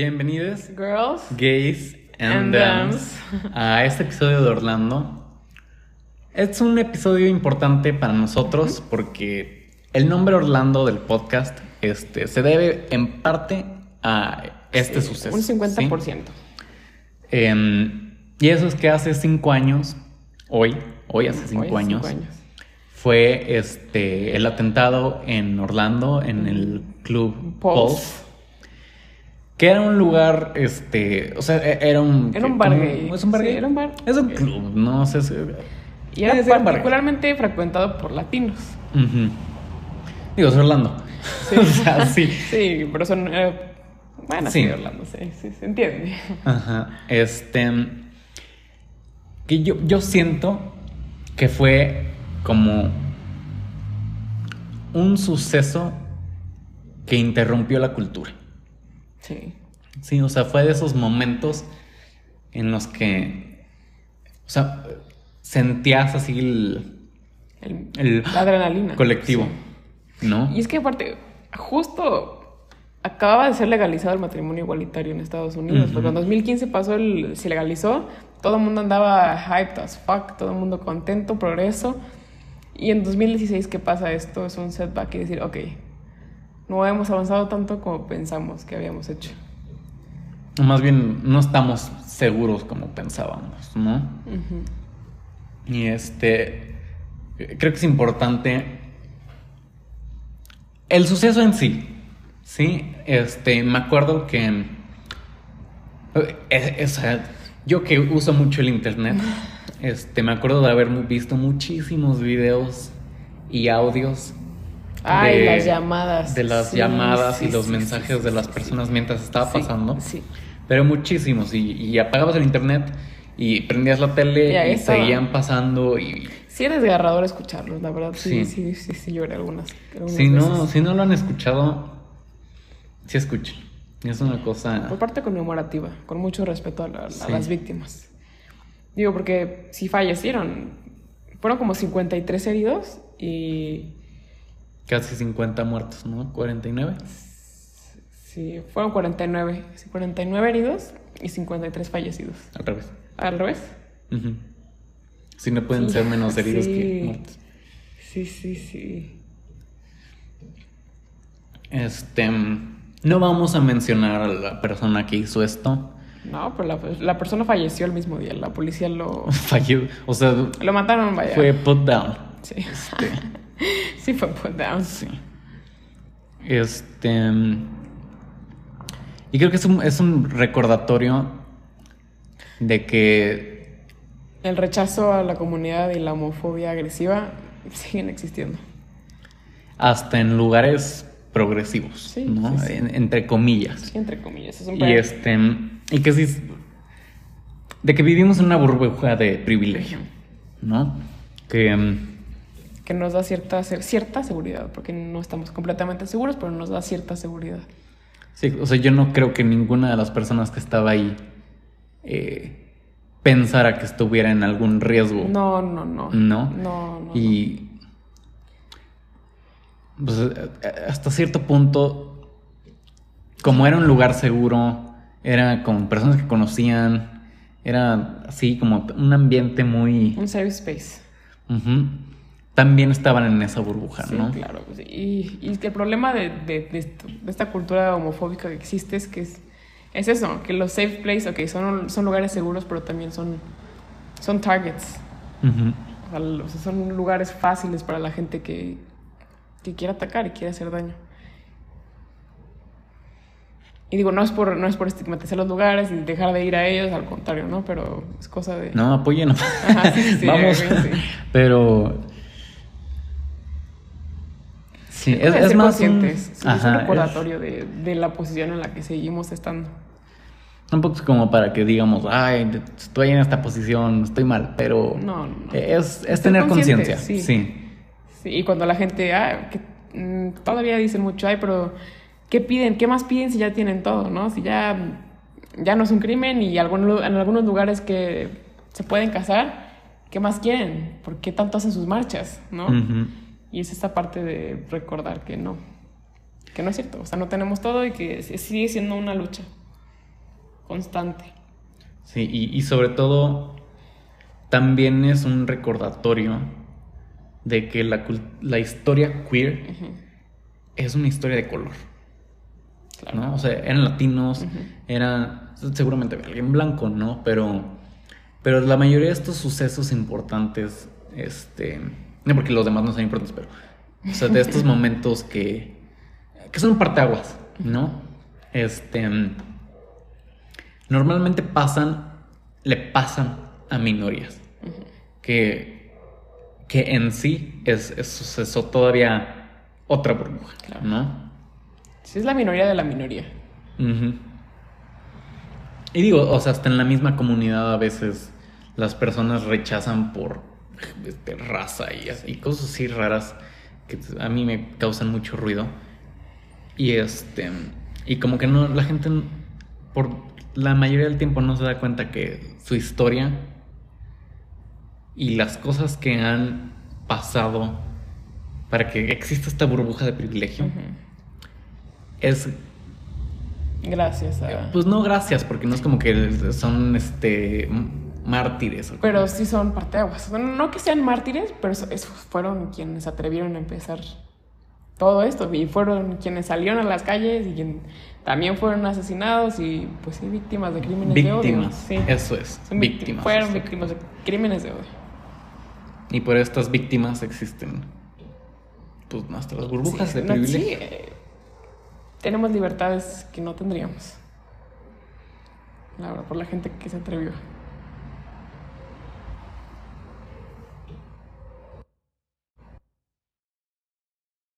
Bienvenidos, Girls gays and, And thems, a este episodio de Orlando. Es un episodio importante para nosotros porque el nombre Orlando del podcast este, se debe en parte a este sí, suceso. Un ¿sí? 50%. Em, y eso es que hace cinco años, hoy, hoy hace cinco, Hoy hace años, cinco años. fue este, el atentado en Orlando, en el club Pulse. Pulse. Que era un lugar, este, o sea, e- era un... Era un bar gay. Es un bar Sí, gay. era un bar Es un club, no sé si... Y era gay. particularmente frecuentado por latinos. Digo, es Orlando. Sí. o sea, sí. Sí, pero son. eh, bueno, Sí. sí, Orlando, sí, sí, se entiende. Ajá. Este. Que yo, yo siento que fue como un suceso que interrumpió la cultura. Sí. Sí, o sea, fue de esos momentos en los que. O sea, sentías así el. El- el la adrenalina. colectivo. Sí. ¿No? Y es que aparte, justo acababa de ser legalizado el matrimonio igualitario en Estados Unidos, Ujú. porque en 2015 pasó el, se legalizó, todo el mundo andaba hyped as fuck, todo el mundo contento, progreso. Y en 2016 que pasa esto es un setback y decir, ok, no hemos avanzado tanto como pensamos que habíamos hecho. Más bien, no estamos seguros como pensábamos, ¿no? Y este, creo que es importante el suceso en sí, ¿sí? Este, me acuerdo que, eh, eh, o sea, yo que uso mucho el internet, este, me acuerdo de haber visto muchísimos videos y audios. Ay, de- las llamadas. De las Sí, llamadas sí, y los mensajes de las personas mientras estaba pasando. Sí. Pero muchísimos. Y, y apagabas el internet y prendías la tele Y seguían pasando. Y Sí es desgarrador escucharlos, la verdad. Sí, Sí. sí, sí, lloré algunas. algunas si no, si no lo han escuchado, sí escuchen. Es una cosa. Por parte conmemorativa, con mucho respeto a, la- a las víctimas. Digo, porque si fallecieron, fueron como 53 heridos y Casi 50 muertos, ¿no? 49. sí, fueron 49. sí, 49 heridos y 53 fallecidos. Al revés. ¿Al revés? Ujú. Si no pueden Sí. ser menos heridos que Sí. muertos. Sí, sí, sí. Este. No vamos a mencionar a la persona que hizo esto. No, pero la, la persona falleció el mismo día. La policía lo, Falló. O sea, lo mataron, vaya. fue put down. Sí. Este. sí, fue put down. Sí. Este. Y creo que es un, es un recordatorio de que. El rechazo a la comunidad y la homofobia agresiva siguen existiendo. hasta en lugares progresivos, Sí, ¿no? sí, sí. En- entre comillas. Sí, entre comillas. Es un Y este. Y que sí. De que vivimos en una burbuja de privilegio, ¿no? Que. Que nos da cierta, cierta seguridad, porque no estamos completamente seguros, pero nos da cierta seguridad. Sí, o sea, yo no creo que ninguna de las personas que estaba ahí eh, pensara que estuviera en algún riesgo. No, no, no. ¿No? No, no. Y pues, eh, hasta cierto punto, como era un lugar seguro, era con personas que conocían, era así como un ambiente muy... Un safe space. Ujú. También estaban en esa burbuja, Sí, ¿no? claro. pues, Y, y el problema de, de- de esto- de esta cultura homofóbica que existe es que es, es eso, que los safe places, ok, son, son lugares seguros, pero también son, son targets. Ujú. O sea, o sea, son lugares fáciles para la gente que, que quiere atacar y quiere hacer daño. Y digo, no es por, no es por estigmatizar los lugares y dejar de ir a ellos, al contrario, ¿no? Pero es cosa de... No, apoyen. Sí, sí, Vamos. sí. Pero... Sí, es, es ser más un, conscientes. Es Ajá, un es- recordatorio de, de la posición en la que seguimos estando. Un poco como para que digamos, ay, estoy en esta posición, estoy mal, pero No, no, es, es tener conciencia. sí. Sí. Sí, y cuando la gente, ah, que, mm, todavía dicen mucho, ay, pero ¿qué piden? ¿Qué más piden si ya tienen todo, no? Si ya, ya no es un crimen y algún en algunos lugares que se pueden casar, ¿qué más quieren? ¿Por qué tanto hacen sus marchas, no? Ujú. Y es esta parte de recordar que no, que no es cierto, o sea, no tenemos todo y que sigue siendo una lucha. constante. Sí, y, y sobre todo también es un recordatorio de que la, la historia queer es una historia de color. Claro. ¿no? O sea, eran latinos, era seguramente alguien blanco, ¿no? Pero, pero la mayoría de estos sucesos importantes, este, no porque los demás no sean importantes, pero, o sea, de estos momentos que, que son parteaguas, ¿no? Este, normalmente pasan, le pasan a minorías, que, que en sí es, es suceso todavía otra burbuja, Claro. ¿no? Sí, es la minoría de la minoría. Ujú. Y digo, o sea, hasta en la misma comunidad a veces las personas rechazan por este, raza y, así, cosas así raras que a mí me causan mucho ruido. Y este, y como que no, la gente por la mayoría del tiempo no se da cuenta que su historia y las cosas que han pasado para que exista esta burbuja de privilegio es Gracias a... Pues no, gracias, porque no es como que son este mártires. Pero sí son parteaguas. Bueno, no que sean mártires, pero eso- esos fueron quienes atrevieron a empezar todo esto. Y fueron quienes salieron a las calles y quien también fueron asesinados y pues sí, víctimas de crímenes de odio. víctimas. Sí. Eso es, Son víctimas. Fueron víctimas de crímenes de odio. Y por estas víctimas existen pues nuestras burbujas Sí, de no, sí, eh, tenemos libertades que no tendríamos. La verdad, por la gente que se atrevió.